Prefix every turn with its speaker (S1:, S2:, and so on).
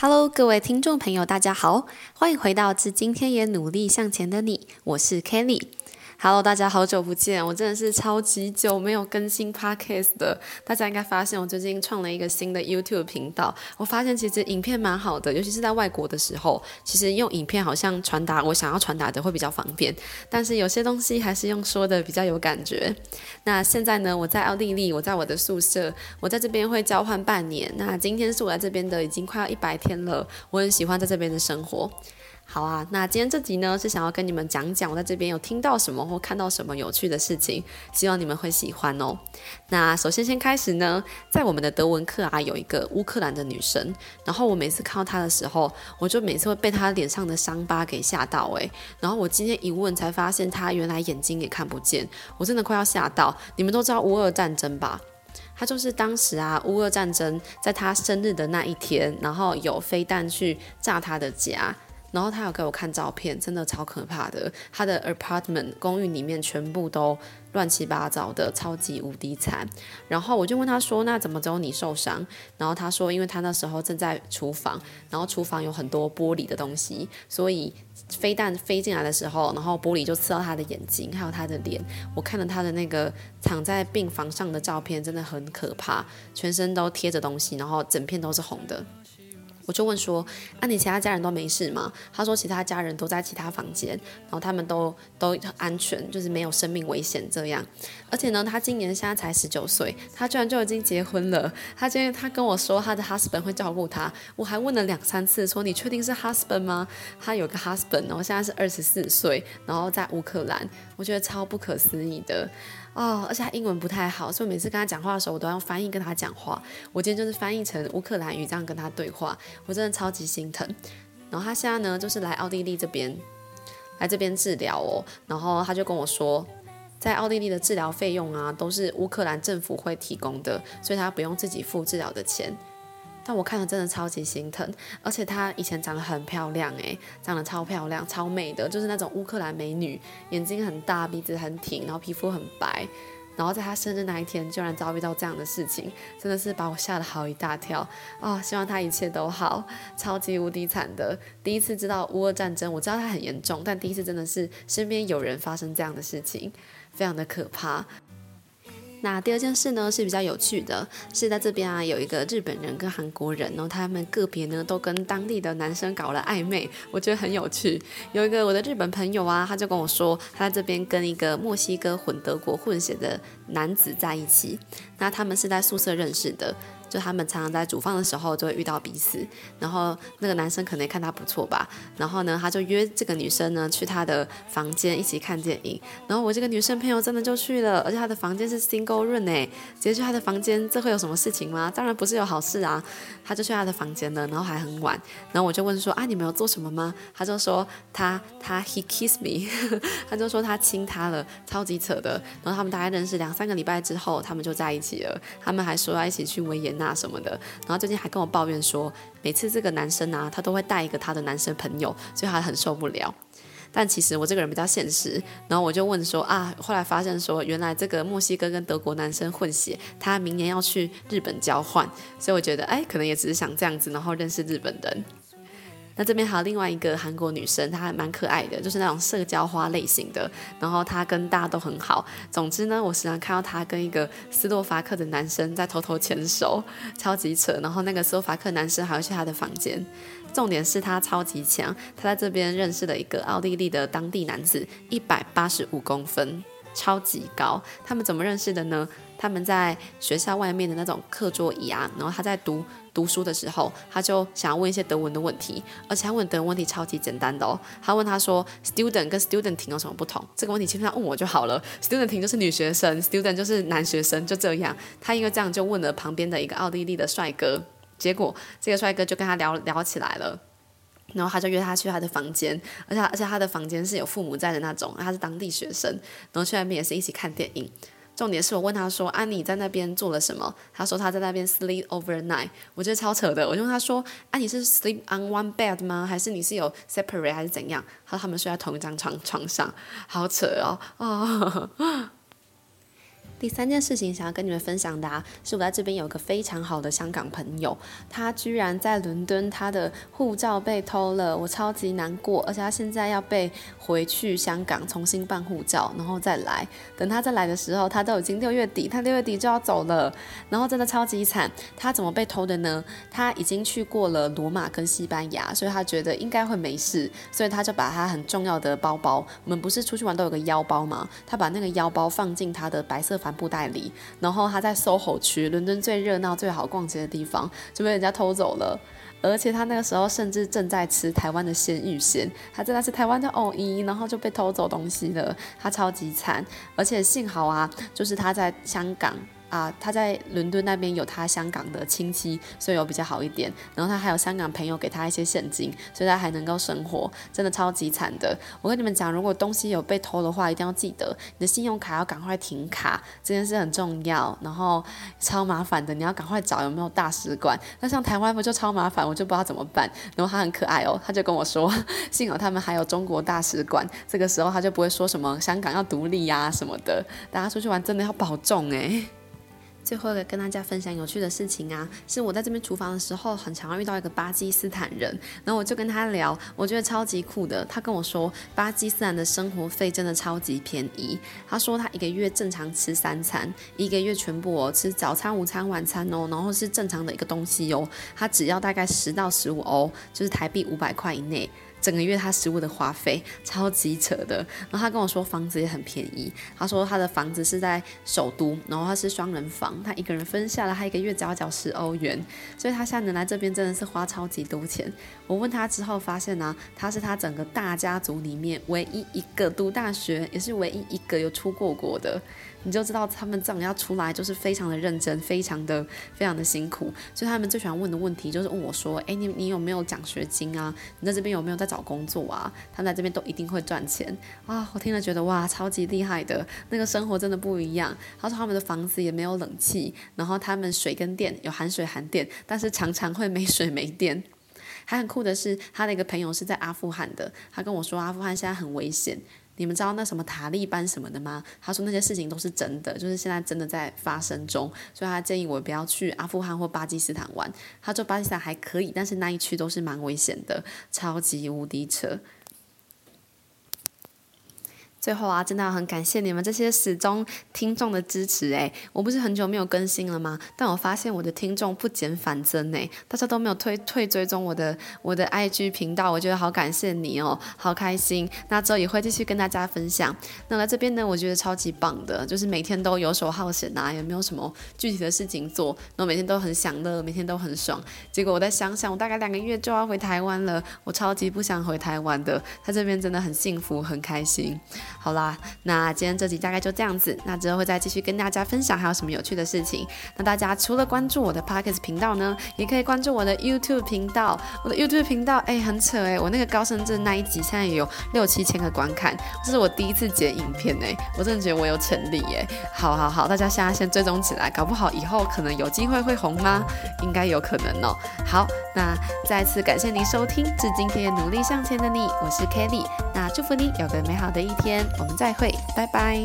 S1: Hello，各位听众朋友，大家好，欢迎回到自今天也努力向前的你，我是 Kelly。Hello，大家好久不见，我真的是超级久没有更新 Podcast 的。大家应该发现我最近创了一个新的 YouTube 频道。我发现其实影片蛮好的，尤其是在外国的时候，其实用影片好像传达我想要传达的会比较方便。但是有些东西还是用说的比较有感觉。那现在呢，我在奥地利，我在我的宿舍，我在这边会交换半年。那今天是我在这边的已经快要一百天了，我很喜欢在这边的生活。好啊，那今天这集呢是想要跟你们讲讲我在这边有听到什么或看到什么有趣的事情，希望你们会喜欢哦。那首先先开始呢，在我们的德文课啊，有一个乌克兰的女生，然后我每次看到她的时候，我就每次会被她脸上的伤疤给吓到诶。然后我今天一问才发现她原来眼睛也看不见，我真的快要吓到。你们都知道乌俄战争吧？她就是当时啊，乌俄战争在她生日的那一天，然后有飞弹去炸她的家。然后他有给我看照片，真的超可怕的。他的 apartment 公寓里面全部都乱七八糟的，超级无敌惨。然后我就问他说：“那怎么只有你受伤？”然后他说：“因为他那时候正在厨房，然后厨房有很多玻璃的东西，所以飞弹飞进来的时候，然后玻璃就刺到他的眼睛，还有他的脸。我看了他的那个躺在病房上的照片，真的很可怕，全身都贴着东西，然后整片都是红的。”我就问说：“啊，你其他家人都没事吗？”他说：“其他家人都在其他房间，然后他们都都安全，就是没有生命危险这样。而且呢，他今年现在才十九岁，他居然就已经结婚了。他今天他跟我说他的 husband 会照顾他，我还问了两三次说你确定是 husband 吗？他有个 husband，然后现在是二十四岁，然后在乌克兰，我觉得超不可思议的。”哦，而且他英文不太好，所以每次跟他讲话的时候，我都要用翻译跟他讲话。我今天就是翻译成乌克兰语这样跟他对话，我真的超级心疼。然后他现在呢，就是来奥地利这边，来这边治疗哦。然后他就跟我说，在奥地利的治疗费用啊，都是乌克兰政府会提供的，所以他不用自己付治疗的钱。但我看了真的超级心疼，而且她以前长得很漂亮诶，长得超漂亮、超美的，就是那种乌克兰美女，眼睛很大，鼻子很挺，然后皮肤很白，然后在她生日那一天，居然遭遇到这样的事情，真的是把我吓了好一大跳啊！希望她一切都好，超级无敌惨的，第一次知道乌俄战争，我知道它很严重，但第一次真的是身边有人发生这样的事情，非常的可怕。那第二件事呢是比较有趣的，是在这边啊有一个日本人跟韩国人，然后他们个别呢都跟当地的男生搞了暧昧，我觉得很有趣。有一个我的日本朋友啊，他就跟我说，他在这边跟一个墨西哥混德国混血的男子在一起，那他们是在宿舍认识的。就他们常常在煮饭的时候就会遇到彼此，然后那个男生可能看他不错吧，然后呢他就约这个女生呢去他的房间一起看电影，然后我这个女生朋友真的就去了，而且他的房间是 single room 哎，直接去他的房间，这会有什么事情吗？当然不是有好事啊，他就去他的房间了，然后还很晚，然后我就问说啊你们有做什么吗？他就说他他 he kiss me，他就说他亲他了，超级扯的，然后他们大概认识两三个礼拜之后，他们就在一起了，他们还说要一起去维也。那什么的，然后最近还跟我抱怨说，每次这个男生啊，他都会带一个他的男生朋友，所以他很受不了。但其实我这个人比较现实，然后我就问说啊，后来发现说，原来这个墨西哥跟德国男生混血，他明年要去日本交换，所以我觉得哎，可能也只是想这样子，然后认识日本人。那这边还有另外一个韩国女生，她还蛮可爱的，就是那种社交花类型的。然后她跟大家都很好。总之呢，我时常看到她跟一个斯洛伐克的男生在偷偷牵手，超级扯。然后那个斯洛伐克男生还要去她的房间。重点是他超级强，他在这边认识了一个奥地利的当地男子，一百八十五公分，超级高。他们怎么认识的呢？他们在学校外面的那种课桌椅啊，然后他在读。读书的时候，他就想要问一些德文的问题，而且他问德文问题超级简单的哦。他问他说：“student 跟 student 婷有什么不同？”这个问题基本上问我就好了。student 婷就是女学生，student 就是男学生，就这样。他因为这样就问了旁边的一个奥地利的帅哥，结果这个帅哥就跟他聊聊起来了，然后他就约他去他的房间，而且而且他的房间是有父母在的那种，他是当地学生，然后去那边也是一起看电影。重点是我问他说：“啊，你在那边做了什么？”他说他在那边 sleep overnight。我觉得超扯的。我就问他说：“啊，你是 sleep on one bed 吗？还是你是有 separate 还是怎样？”他说他们睡在同一张床床上，好扯哦。哦。第三件事情想要跟你们分享的，是我在这边有个非常好的香港朋友，他居然在伦敦，他的护照被偷了，我超级难过，而且他现在要被回去香港重新办护照，然后再来。等他再来的时候，他都已经六月底，他六月底就要走了，然后真的超级惨。他怎么被偷的呢？他已经去过了罗马跟西班牙，所以他觉得应该会没事，所以他就把他很重要的包包，我们不是出去玩都有个腰包吗？他把那个腰包放进他的白色布袋里，然后他在 SOHO 区，伦敦最热闹、最好逛街的地方，就被人家偷走了。而且他那个时候甚至正在吃台湾的鲜芋仙，他正在吃台湾的藕，然后就被偷走东西了，他超级惨。而且幸好啊，就是他在香港。啊，他在伦敦那边有他香港的亲戚，所以有比较好一点。然后他还有香港朋友给他一些现金，所以他还能够生活，真的超级惨的。我跟你们讲，如果东西有被偷的话，一定要记得你的信用卡要赶快停卡，这件事很重要。然后超麻烦的，你要赶快找有没有大使馆。那像台湾不就超麻烦，我就不知道怎么办。然后他很可爱哦，他就跟我说，幸好他们还有中国大使馆，这个时候他就不会说什么香港要独立呀什么的。大家出去玩真的要保重诶。最后一个跟大家分享有趣的事情啊，是我在这边厨房的时候，很常遇到一个巴基斯坦人，然后我就跟他聊，我觉得超级酷的。他跟我说，巴基斯坦的生活费真的超级便宜。他说他一个月正常吃三餐，一个月全部哦吃早餐、午餐、晚餐哦，然后是正常的一个东西哦，他只要大概十到十五欧，就是台币五百块以内。整个月他食物的花费超级扯的，然后他跟我说房子也很便宜，他说他的房子是在首都，然后他是双人房，他一个人分下来，他一个月只要缴十欧元，所以他现在能来这边真的是花超级多钱。我问他之后发现呢，他是他整个大家族里面唯一一个读大学，也是唯一一个有出过国的。你就知道他们这样要出来就是非常的认真，非常的非常的辛苦。所以他们最喜欢问的问题就是问我说：“哎，你你有没有奖学金啊？你在这边有没有在找工作啊？他们在这边都一定会赚钱啊！”我听了觉得哇，超级厉害的，那个生活真的不一样。他说他们的房子也没有冷气，然后他们水跟电有含水含电，但是常常会没水没电。还很酷的是，他的一个朋友是在阿富汗的，他跟我说阿富汗现在很危险。你们知道那什么塔利班什么的吗？他说那些事情都是真的，就是现在真的在发生中，所以他建议我不要去阿富汗或巴基斯坦玩。他说巴基斯坦还可以，但是那一区都是蛮危险的，超级无敌扯。最后啊，真的很感谢你们这些始终听众的支持诶，我不是很久没有更新了吗？但我发现我的听众不减反增诶，大家都没有退退追踪我的我的 IG 频道，我觉得好感谢你哦，好开心。那之后也会继续跟大家分享。那来这边呢，我觉得超级棒的，就是每天都游手好闲啊，也没有什么具体的事情做，然后每天都很享乐，每天都很爽。结果我在想想，我大概两个月就要回台湾了，我超级不想回台湾的，在这边真的很幸福，很开心。好啦，那今天这集大概就这样子，那之后会再继续跟大家分享还有什么有趣的事情。那大家除了关注我的 p o c k e t 频道呢，也可以关注我的 YouTube 频道。我的 YouTube 频道哎，很扯哎，我那个高深圳那一集现在也有六七千个观看，这是我第一次剪影片哎，我真的觉得我有潜力哎。好好好，大家现在先追踪起来，搞不好以后可能有机会会红吗？应该有可能哦。好，那再次感谢您收听，至今天努力向前的你，我是 Kelly。那祝福你有个美好的一天。我们再会，拜拜。